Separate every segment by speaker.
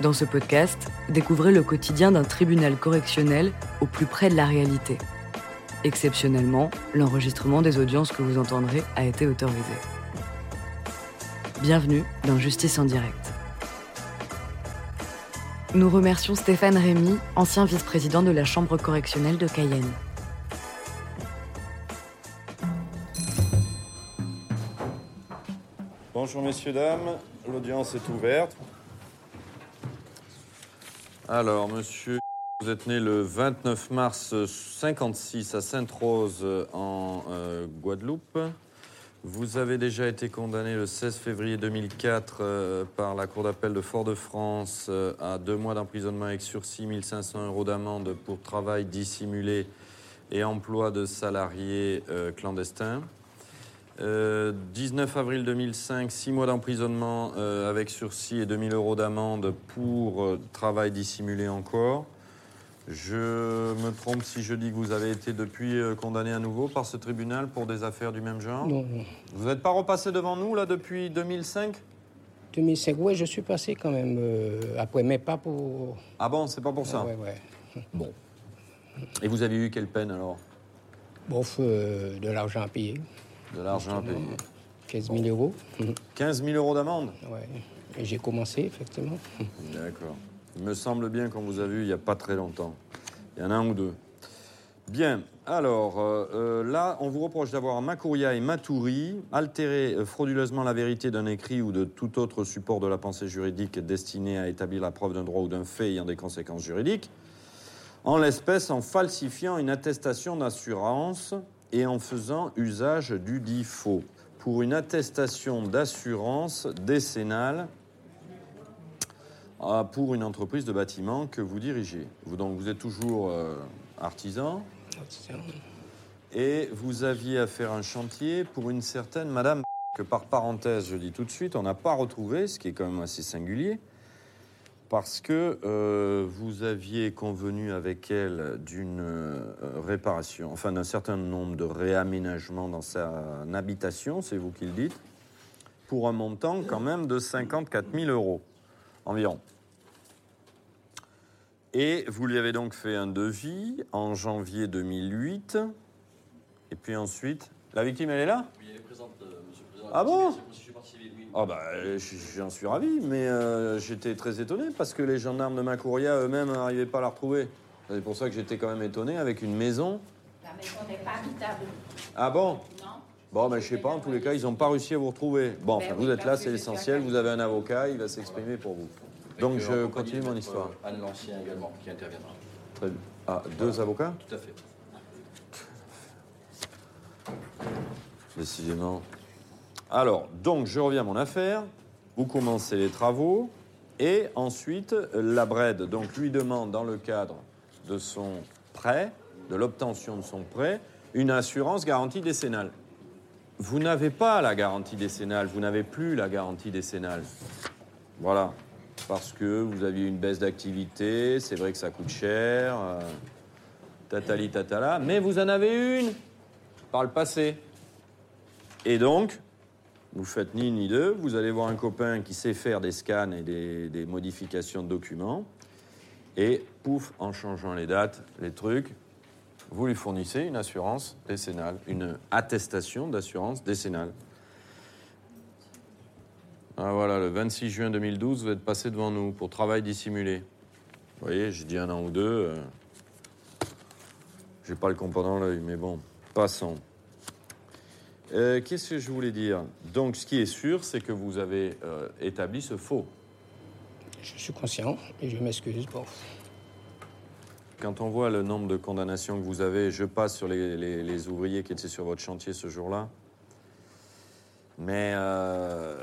Speaker 1: Dans ce podcast, découvrez le quotidien d'un tribunal correctionnel au plus près de la réalité. Exceptionnellement, l'enregistrement des audiences que vous entendrez a été autorisé. Bienvenue dans Justice en direct. Nous remercions Stéphane Rémy, ancien vice-président de la Chambre correctionnelle de Cayenne.
Speaker 2: Bonjour messieurs, dames, l'audience est ouverte. Alors, monsieur, vous êtes né le 29 mars 56 à Sainte-Rose en euh, Guadeloupe. Vous avez déjà été condamné le 16 février 2004 euh, par la Cour d'appel de Fort-de-France euh, à deux mois d'emprisonnement avec sursis, 1500 euros d'amende pour travail dissimulé et emploi de salariés clandestins. 19 avril 2005, six mois d'emprisonnement euh, avec sursis et 2000 euros d'amende pour euh, travail dissimulé encore. Je me trompe si je dis que vous avez été depuis euh, condamné à nouveau par ce tribunal pour des affaires du même genre?
Speaker 3: Non.
Speaker 2: Vous n'êtes pas repassé devant nous là depuis 2005
Speaker 3: 2005, oui, je suis passé quand même après, mais pas pour.
Speaker 2: Ah bon, c'est pas pour ça?
Speaker 3: Ouais, ouais.
Speaker 2: Bon. Et vous avez eu quelle peine alors?
Speaker 3: Bof, de l'argent à payer.
Speaker 2: De l'argent à payer
Speaker 3: 15 000 euros.
Speaker 2: 15 000 euros d'amende
Speaker 3: Ouais. Et j'ai commencé, effectivement.
Speaker 2: D'accord. Il me semble bien qu'on vous a vu il n'y a pas très longtemps. Il y en a un ou deux. Bien, alors euh, euh, là, on vous reproche d'avoir Macouria et Matoury altéré euh, frauduleusement la vérité d'un écrit ou de tout autre support de la pensée juridique destiné à établir la preuve d'un droit ou d'un fait ayant des conséquences juridiques, en l'espèce en falsifiant une attestation d'assurance et en faisant usage du dit faux pour une attestation d'assurance décennale ah, pour une entreprise de bâtiment que vous dirigez. Vous, donc, vous êtes toujours euh, artisan. Et vous aviez à faire un chantier pour une certaine Madame que par parenthèse, je dis tout de suite, on n'a pas retrouvé, ce qui est quand même assez singulier, parce que euh, vous aviez convenu avec elle d'une euh, réparation, enfin d'un certain nombre de réaménagements dans sa habitation, c'est vous qui le dites, pour un montant quand même de 54 000 euros environ. Et vous lui avez donc fait un devis en janvier 2008. Et puis ensuite, la victime, elle est là?
Speaker 4: Oui, elle est présente, euh, monsieur.
Speaker 2: Ah bon. Ah bah, j'en suis ravi, mais euh, j'étais très étonné parce que les gendarmes de Macouria eux-mêmes n'arrivaient pas à la retrouver. C'est pour ça que j'étais quand même étonné avec une maison.
Speaker 5: La maison n'est pas habitable.
Speaker 2: Ah bon
Speaker 5: Non.
Speaker 2: Bon, ben je sais pas, en tous les cas, ils n'ont pas réussi à vous retrouver. Bon, enfin,
Speaker 5: Ben
Speaker 2: vous êtes là, c'est l'essentiel, vous avez un avocat, il va s'exprimer pour vous. Donc je
Speaker 4: euh,
Speaker 2: continue mon histoire.
Speaker 4: Anne Lancien également, qui interviendra.
Speaker 2: Très bien. Ah, deux avocats
Speaker 4: Tout à fait.
Speaker 2: Décidément. Alors, donc, je reviens à mon affaire. Vous commencez les travaux. Et ensuite, la BRED donc, lui demande, dans le cadre de son prêt, de l'obtention de son prêt, une assurance garantie décennale. Vous n'avez pas la garantie décennale, vous n'avez plus la garantie décennale. Voilà. Parce que vous aviez une baisse d'activité, c'est vrai que ça coûte cher, euh, tatali tatala, mais vous en avez une par le passé. Et donc, vous faites ni une ni deux, vous allez voir un copain qui sait faire des scans et des, modifications de documents, et pouf, en changeant les dates, les trucs, vous lui fournissez une assurance décennale, une attestation d'assurance décennale. Ah voilà, le 26 juin 2012, vous êtes passé devant nous pour travail dissimulé. Vous voyez, j'ai dit un an ou deux. euh, J'ai pas le compas dans l'œil, mais bon, passons. Euh, Qu'est-ce que je voulais dire? Donc, ce qui est sûr, c'est que vous avez euh, établi ce faux.
Speaker 3: Je suis conscient et je m'excuse. Bon.
Speaker 2: Quand on voit le nombre de condamnations que vous avez, je passe sur les, les- les ouvriers qui étaient sur votre chantier ce jour-là. Mais euh,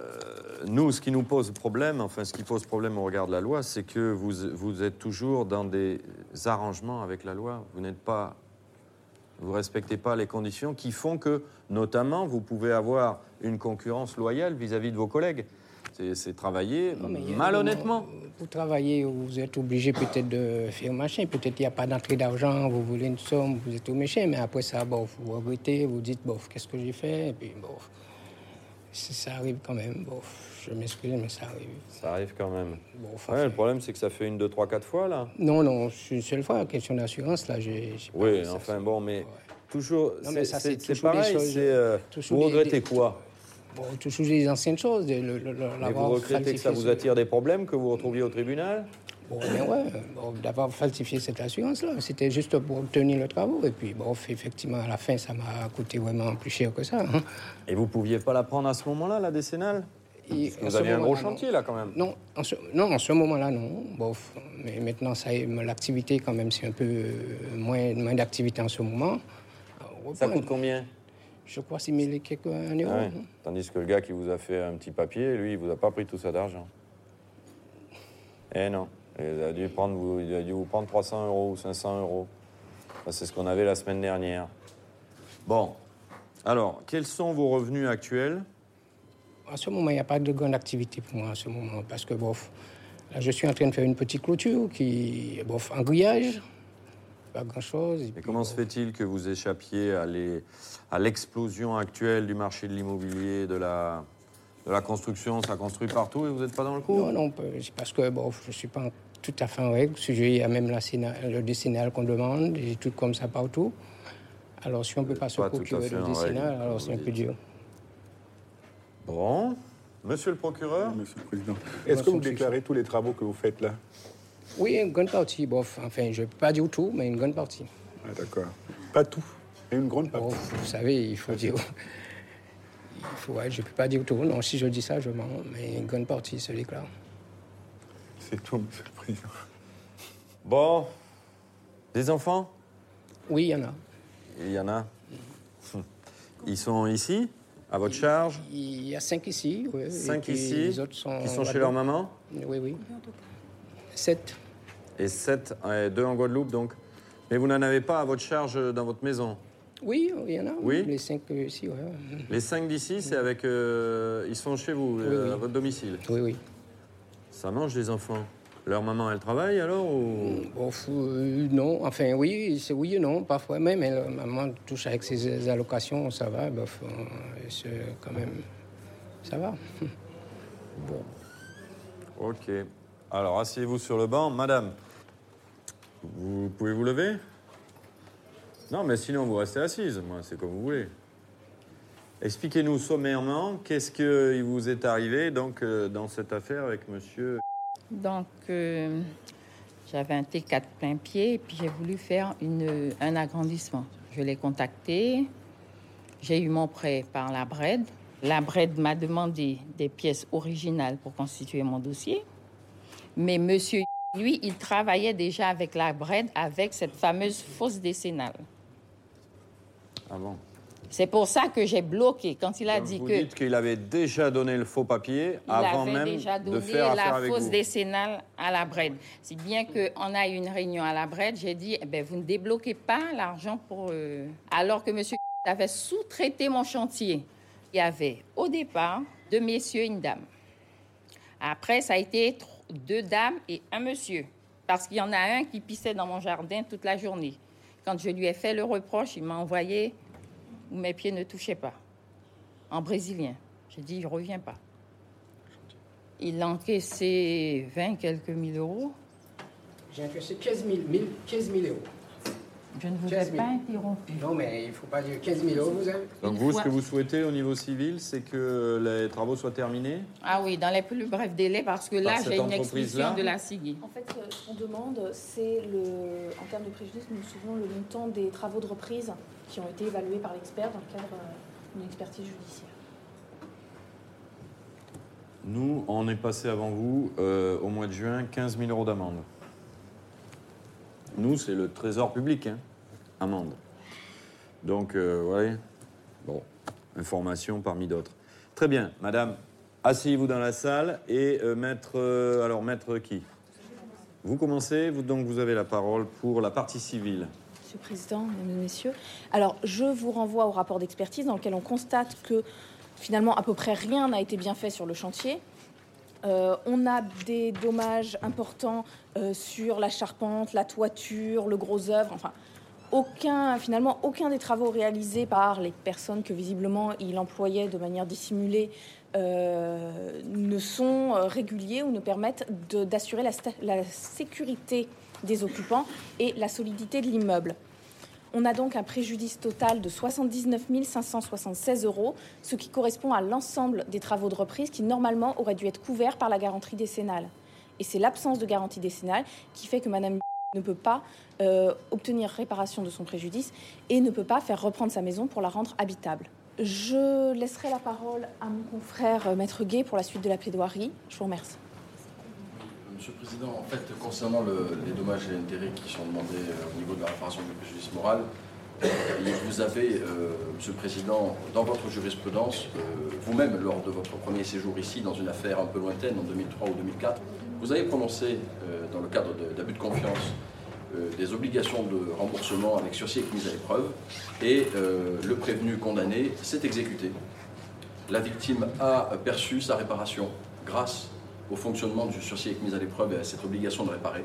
Speaker 2: nous, ce qui nous pose problème, enfin ce qui pose problème au regard de la loi, c'est que vous, vous êtes toujours dans des arrangements avec la loi. Vous n'êtes pas, vous respectez pas les conditions qui font que, notamment, vous pouvez avoir une concurrence loyale vis-à-vis de vos collègues. C'est- travailler
Speaker 3: Non, il
Speaker 2: malhonnêtement.
Speaker 3: Vous travaillez, vous êtes obligé peut-être de faire machin. Peut-être qu'il n'y a pas d'entrée d'argent, vous voulez une somme, vous êtes au méchant. Mais après ça, bon, vous regrettez, vous dites, bon, qu'est-ce que j'ai fait? Et puis, bon, Ça arrive quand même. Bon, je m'excuse, mais ça arrive.
Speaker 2: Ça arrive quand même.
Speaker 3: Bon,
Speaker 2: Ouais,
Speaker 3: enfin,
Speaker 2: le problème, c'est que ça fait une, deux, trois, quatre fois, là.
Speaker 3: Non, non, c'est une seule fois, question d'assurance, là, j'ai... pas-
Speaker 2: Oui, enfin bon, mais toujours,
Speaker 3: Non, mais ça, c'est des
Speaker 2: pareil.
Speaker 3: choses-
Speaker 2: c'est, euh,
Speaker 3: toujours
Speaker 2: vous
Speaker 3: des-
Speaker 2: regrettez
Speaker 3: des-
Speaker 2: quoi?
Speaker 3: Bon, toujours les anciennes choses, de le, le, le-
Speaker 2: Mais
Speaker 3: l'avoir
Speaker 2: vous regrettez que ça vous attire des problèmes que vous retrouviez au tribunal?
Speaker 3: Bon, ben ouais, bon, d'avoir falsifié cette assurance-là. C'était juste pour obtenir le travaux. Et puis, bon, effectivement, à la fin, ça m'a coûté vraiment plus cher que ça. hein.
Speaker 2: Et vous pouviez pas la prendre à ce moment-là, la décennale?
Speaker 3: Et
Speaker 2: Vous aviez un gros chantier, là, quand même.
Speaker 3: Non, en ce, non, en ce moment-là, non. Bof. Mais maintenant, l'activité, quand même, c'est un peu euh, moins, moins d'activité en ce moment. Euh,
Speaker 2: Ça coûte combien?
Speaker 3: Je crois 6 000 et quelques un euro.
Speaker 2: Ah ouais.
Speaker 3: hein.
Speaker 2: Tandis que le gars qui vous a fait un petit papier, lui, il vous a pas pris tout ça d'argent. Eh non. Il a dû, prendre, vous, il a dû vous prendre 300 euros ou 500 euros. C'est ce qu'on avait la semaine dernière. Bon. Alors, quels sont vos revenus actuels?
Speaker 3: En ce moment, il n'y a pas de grande activité pour moi en ce moment. Parce que, bof, là, je suis en train de faire une petite clôture qui, bof, en grillage. Pas grand-chose. Et
Speaker 2: Et
Speaker 3: puis,
Speaker 2: comment se fait-il que vous échappiez à l'explosion actuelle du marché de l'immobilier, de la, de la construction? Ça construit partout et vous n'êtes pas dans le coup?
Speaker 3: Non, non, c'est parce que je ne suis pas tout à fait en règle. Il y a même la le décennal qu'on demande, des trucs comme ça partout. Alors, si on ne peut pas se
Speaker 2: Pas tout à
Speaker 3: procurer le
Speaker 2: en
Speaker 3: décennal, alors c'est un peu dur.
Speaker 2: Bon. Monsieur le procureur
Speaker 6: Monsieur le Président. Est-ce que vous déclarez tous les travaux que vous faites là?
Speaker 3: Oui, une grande partie, bof. Enfin, je ne peux pas dire tout, mais une grande partie.
Speaker 6: Ah, D'accord. Pas tout, mais une grande partie.
Speaker 3: Bon, vous savez, il faut dire. Il faut, ouais, je ne peux pas dire tout. Non, si je dis ça, je mens. Mais une grande partie se déclare.
Speaker 6: C'est tout, Monsieur le Président.
Speaker 2: Bon. Des enfants?
Speaker 3: Oui, il y en a.
Speaker 2: Il y en a. Ils sont ici, à votre charge
Speaker 3: Il y a cinq ici. Oui, et
Speaker 2: Cinq
Speaker 3: puis
Speaker 2: ici,
Speaker 3: Les autres sont.
Speaker 2: qui sont chez leur maman
Speaker 3: Oui, oui. Sept.
Speaker 2: Et sept, ouais, deux en Guadeloupe, donc. Mais vous n'en avez pas à votre charge dans votre maison
Speaker 3: Oui, il y en a.
Speaker 2: Oui
Speaker 3: Les cinq ici, oui.
Speaker 2: Les cinq d'ici, c'est avec... euh, ils sont chez vous, euh,
Speaker 3: oui.
Speaker 2: à votre domicile
Speaker 3: Oui, oui.
Speaker 2: Ça mange, les enfants Leur maman, elle travaille, alors ou...
Speaker 3: Bon, fou, euh, non, enfin oui, c'est oui et non, parfois même. Mais la maman touche avec ses allocations, ça va. Bof, euh, c'est quand même, ça va.
Speaker 2: Ok. Alors, asseyez-vous sur le banc. Madame, vous pouvez vous lever? Non, mais sinon, vous restez assise. Moi, c'est comme vous voulez. Expliquez-nous sommairement qu'est-ce qui vous est arrivé donc, euh, dans cette affaire avec monsieur...
Speaker 5: Donc, euh, j'avais un T4 plein pied et puis j'ai voulu faire une, un agrandissement. Je l'ai contacté. J'ai eu mon prêt par la BRED. La BRED m'a demandé des pièces originales pour constituer mon dossier. Mais monsieur, lui, il travaillait déjà avec la BRED avec cette fameuse fausse décennale.
Speaker 2: Ah
Speaker 5: C'est pour ça que j'ai bloqué quand il a
Speaker 2: Donc,
Speaker 5: dit
Speaker 2: Vous
Speaker 5: que
Speaker 2: dites qu'il avait déjà donné le faux papier
Speaker 5: il
Speaker 2: avant
Speaker 5: avait
Speaker 2: même
Speaker 5: déjà
Speaker 2: de
Speaker 5: donné
Speaker 2: faire affaire
Speaker 5: la fausse
Speaker 2: vous.
Speaker 5: décennale à la BRED. Si bien qu'on a eu une réunion à la BRED, j'ai dit, eh ben, vous ne débloquez pas l'argent pour... euh, Alors que monsieur avait sous-traité mon chantier. Il y avait au départ deux messieurs et une dame. Après, ça a été deux dames et un monsieur. Parce qu'il y en a un qui pissait dans mon jardin toute la journée. Quand je lui ai fait le reproche, il m'a envoyé où mes pieds ne touchaient pas, en brésilien. J'ai dit, je reviens pas. Il a encaissé 20 quelques mille euros.
Speaker 3: J'ai encaissé 15 000, 1000 15 000 euros.
Speaker 5: Je ne vous ai
Speaker 3: 15 000.
Speaker 5: pas interrompu.
Speaker 3: Non, mais il ne faut pas dire 15 000 euros, vous avez.
Speaker 2: Donc vous, ce que vous souhaitez au niveau civil, c'est que les travaux soient terminés
Speaker 5: Ah oui, dans les plus brefs délais, parce que là,
Speaker 2: Par
Speaker 5: j'ai une expulsion de la SIGI.
Speaker 7: En fait, ce qu'on demande, c'est le, en termes de préjudice, nous souvenons le montant des travaux de reprise qui ont été évalués par l'expert dans le cadre euh, d'une expertise judiciaire.
Speaker 2: Nous, on est passé avant vous, euh, au mois de juin, 15 000 euros d'amende. Nous, c'est le trésor public, hein, amende. Donc, euh, voyez, bon, information parmi d'autres. Très bien, madame, asseyez-vous dans la salle et euh, maître, euh, alors maître qui? Vous commencez, vous, donc vous avez la parole pour la partie civile.
Speaker 7: Monsieur le Président, Mesdames et Messieurs, alors je vous renvoie au rapport d'expertise dans lequel on constate que finalement à peu près rien n'a été bien fait sur le chantier. Euh, on a des dommages importants euh, sur la charpente, la toiture, le gros œuvre. Enfin, finalement, aucun des travaux réalisés par les personnes que visiblement il employait de manière dissimulée euh, ne sont réguliers ou ne permettent d'assurer la sécurité des occupants et la solidité de l'immeuble. On a donc un préjudice total de 79 576 euros, ce qui correspond à l'ensemble des travaux de reprise qui normalement auraient dû être couverts par la garantie décennale. Et c'est l'absence de garantie décennale qui fait que Madame ne peut pas euh, obtenir réparation de son préjudice et ne peut pas faire reprendre sa maison pour la rendre habitable. Je laisserai la parole à mon confrère euh, Maître Gay pour la suite de la plaidoirie. Je vous remercie.
Speaker 4: Monsieur le Président, en fait, concernant le- les dommages et intérêts qui sont demandés euh, au niveau de la réparation du préjudice moral, euh, vous avez, euh, Monsieur le Président, dans votre jurisprudence, euh, vous-même, lors de votre premier séjour ici, dans une affaire un peu lointaine, en 2003 ou 2004, vous avez prononcé, dans le cadre de- d'abus de confiance, euh, des obligations de remboursement avec sursis et mise à l'épreuve, et le prévenu condamné s'est exécuté. La victime a perçu sa réparation grâce au fonctionnement du sursis avec mise à l'épreuve et à cette obligation de réparer.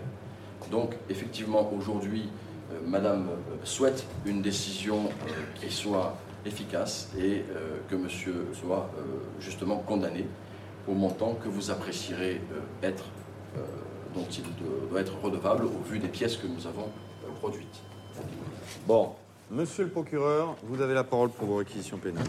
Speaker 4: Donc, effectivement, aujourd'hui, euh, Madame euh, souhaite une décision euh, qui soit efficace et que Monsieur soit justement condamné au montant que vous apprécierez être, dont il doit être redevable au vu des pièces que nous avons produites.
Speaker 2: Bon, monsieur le procureur, vous avez la parole pour vos réquisitions pénales.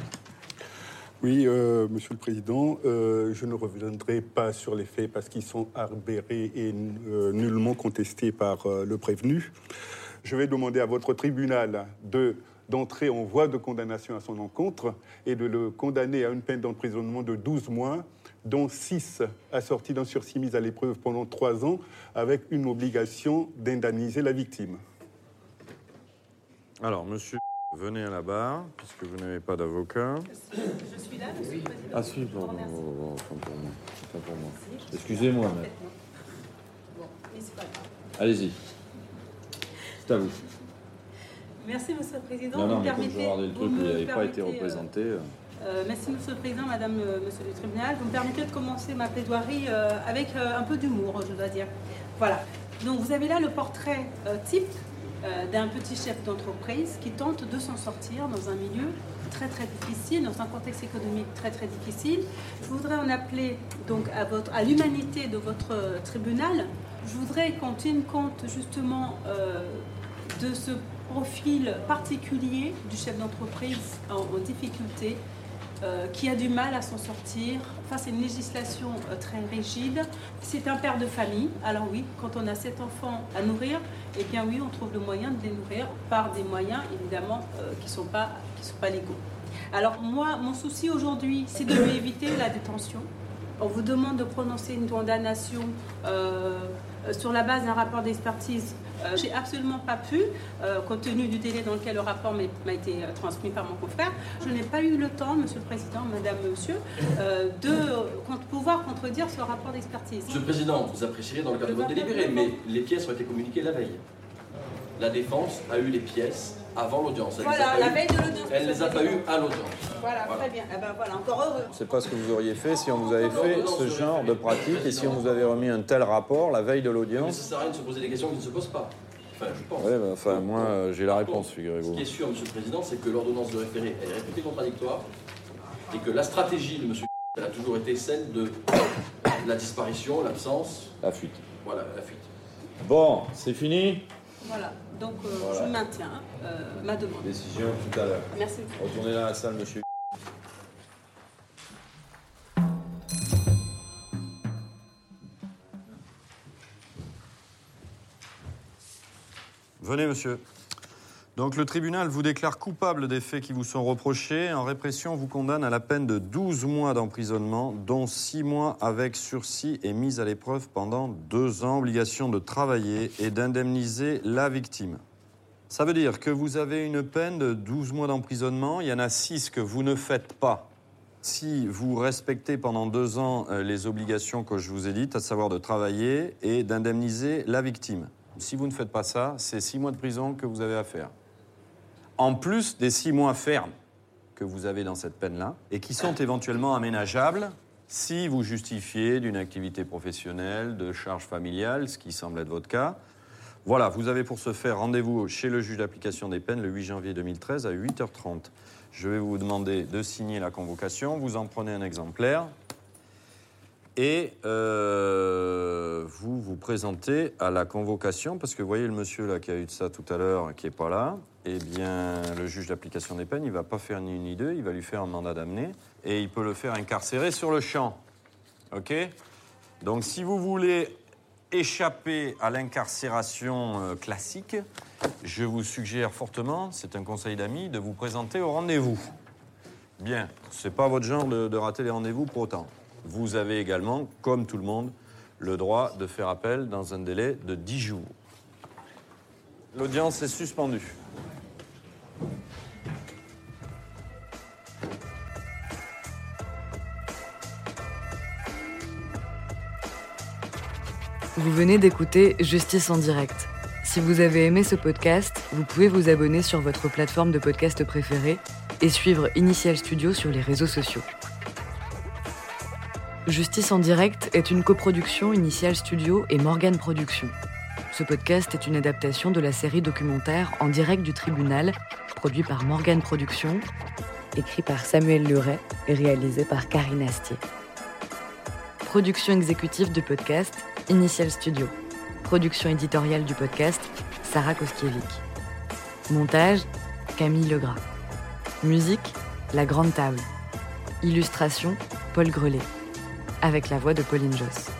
Speaker 6: Oui, euh, Monsieur le Président, euh, je ne reviendrai pas sur les faits parce qu'ils sont arbérés et euh, nullement contestés par le prévenu. Je vais demander à votre tribunal de d'entrer en voie de condamnation à son encontre et de le condamner à une peine d'emprisonnement de 12 mois, dont 6 assortis d'un sursis mis à l'épreuve pendant 3 ans, avec une obligation d'indemniser la victime.
Speaker 2: Alors, monsieur, venez à la barre, puisque vous n'avez pas d'avocat.
Speaker 8: Je suis là, monsieur le Président.
Speaker 2: Ah si, pardon, oh, autant pour moi. autant pour moi. Excusez-moi, mais
Speaker 8: Bon, mais c'est pas grave.
Speaker 2: allez-y. C'est à vous.
Speaker 8: Merci, Monsieur le Président.
Speaker 2: Non, non,
Speaker 8: Vous
Speaker 2: mais comme je regardais le truc, vous
Speaker 8: me
Speaker 2: n'avez pas été
Speaker 8: permettez, euh,
Speaker 2: représenté. euh,
Speaker 8: euh, merci, Monsieur le Président, Madame, euh, Monsieur le Tribunal. Vous me permettez de commencer ma plaidoirie euh, avec euh, un peu d'humour, je dois dire. Voilà. Donc, vous avez là le portrait euh, type d'un petit chef d'entreprise qui tente de s'en sortir dans un milieu très très difficile, dans un contexte économique très très difficile. Je voudrais en appeler donc à, l'humanité de votre euh, tribunal. Je voudrais qu'on tienne compte justement euh, de ce profil particulier du chef d'entreprise en, en difficulté, euh, qui a du mal à s'en sortir face à une législation euh, très rigide. C'est un père de famille, alors oui, quand on a sept enfants à nourrir, eh bien oui, on trouve le moyen de les nourrir par des moyens évidemment euh, qui ne sont, pas- sont pas légaux. Alors moi, mon souci aujourd'hui, c'est de lui éviter la détention. On vous demande de prononcer une condamnation euh, euh, sur la base d'un rapport d'expertise. Euh, J'ai absolument pas pu, euh, compte tenu du délai dans lequel le rapport m'a été transmis par mon confrère, je n'ai pas eu le temps, Monsieur le Président, Madame, Monsieur, de pouvoir contredire ce rapport d'expertise.
Speaker 4: Monsieur le Président, vous apprécierez dans le cadre de votre délibéré, mais les pièces ont été communiquées la veille. La défense a eu les pièces avant l'audience. Elle les a
Speaker 8: Voilà,
Speaker 4: pas
Speaker 8: la veille de l'audience.
Speaker 4: Elle ne les a pas eues à l'audience.
Speaker 8: Voilà,
Speaker 4: Voilà.
Speaker 8: très bien. Eh ben voilà, encore heureux.
Speaker 2: C'est pas ce que vous auriez fait si on vous avait fait ce genre de pratique et si on vous avait remis un tel rapport la veille de
Speaker 4: Mais
Speaker 2: l'audience.
Speaker 4: ça sert à rien de se poser des questions qui ne se posent pas. Enfin, je pense.
Speaker 2: Ouais, bah, enfin, moi, euh, j'ai la réponse,
Speaker 4: Ce
Speaker 2: figurez-vous.
Speaker 4: qui est sûr, Monsieur le Président, c'est que l'ordonnance de référé elle est réputée contradictoire et que la stratégie de Monsieur elle a toujours été celle de la disparition, l'absence,
Speaker 2: La fuite.
Speaker 4: voilà, la fuite.
Speaker 2: Bon, c'est fini?
Speaker 8: Voilà, donc euh,
Speaker 2: Voilà.
Speaker 8: je maintiens euh, ma demande.
Speaker 2: Décision tout à l'heure.
Speaker 8: Merci.
Speaker 2: Retournez dans la salle, monsieur. Venez, monsieur. Donc, le tribunal vous déclare coupable des faits qui vous sont reprochés. En répression, vous condamne à la peine de 12 mois d'emprisonnement, dont 6 mois avec sursis et mise à l'épreuve pendant 2 ans. Obligation de travailler et d'indemniser la victime. Ça veut dire que vous avez une peine de 12 mois d'emprisonnement. Il y en a 6 que vous ne faites pas. Si vous respectez pendant deux ans euh, les obligations que je vous ai dites, à savoir de travailler et d'indemniser la victime. Si vous ne faites pas ça, c'est six mois de prison que vous avez à faire. En plus des six mois fermes que vous avez dans cette peine-là, et qui sont éventuellement aménageables si vous justifiez d'une activité professionnelle, de charge familiale, ce qui semble être votre cas, Voilà, vous avez pour ce faire rendez-vous chez le juge d'application des peines le 8 janvier 2013 à 8h30. Je vais vous demander de signer la convocation, vous en prenez un exemplaire et euh, vous vous présentez à la convocation parce que vous voyez le monsieur là qui a eu de ça tout à l'heure qui est pas là. Eh bien, le juge d'application des peines, il va pas faire ni une ni deux, il va lui faire un mandat d'amener et il peut le faire incarcérer sur le champ. OK? Donc si vous voulez échapper à l'incarcération euh, classique, je vous suggère fortement, c'est un conseil d'amis, de vous présenter au rendez-vous. Bien, c'est pas votre genre de, de rater les rendez-vous pour autant. Vous avez également, comme tout le monde, le droit de faire appel dans un délai de 10 jours. L'audience est suspendue.
Speaker 1: Vous venez d'écouter Justice en direct. Si vous avez aimé ce podcast, vous pouvez vous abonner sur votre plateforme de podcast préférée et suivre Initial Studio sur les réseaux sociaux. Justice en direct est une coproduction Initial Studio et Morgan Productions. Ce podcast est une adaptation de la série documentaire En direct du tribunal, produit par Morgan Productions, écrit par Samuel Leray et réalisé par Karine Astier. Production exécutive du podcast, Initial Studio. Production éditoriale du podcast, Sarah Koskiewicz. Montage, Camille Legras. Musique, La Grande Table. Illustration, Paul Grelet. Avec la voix de Pauline Josse.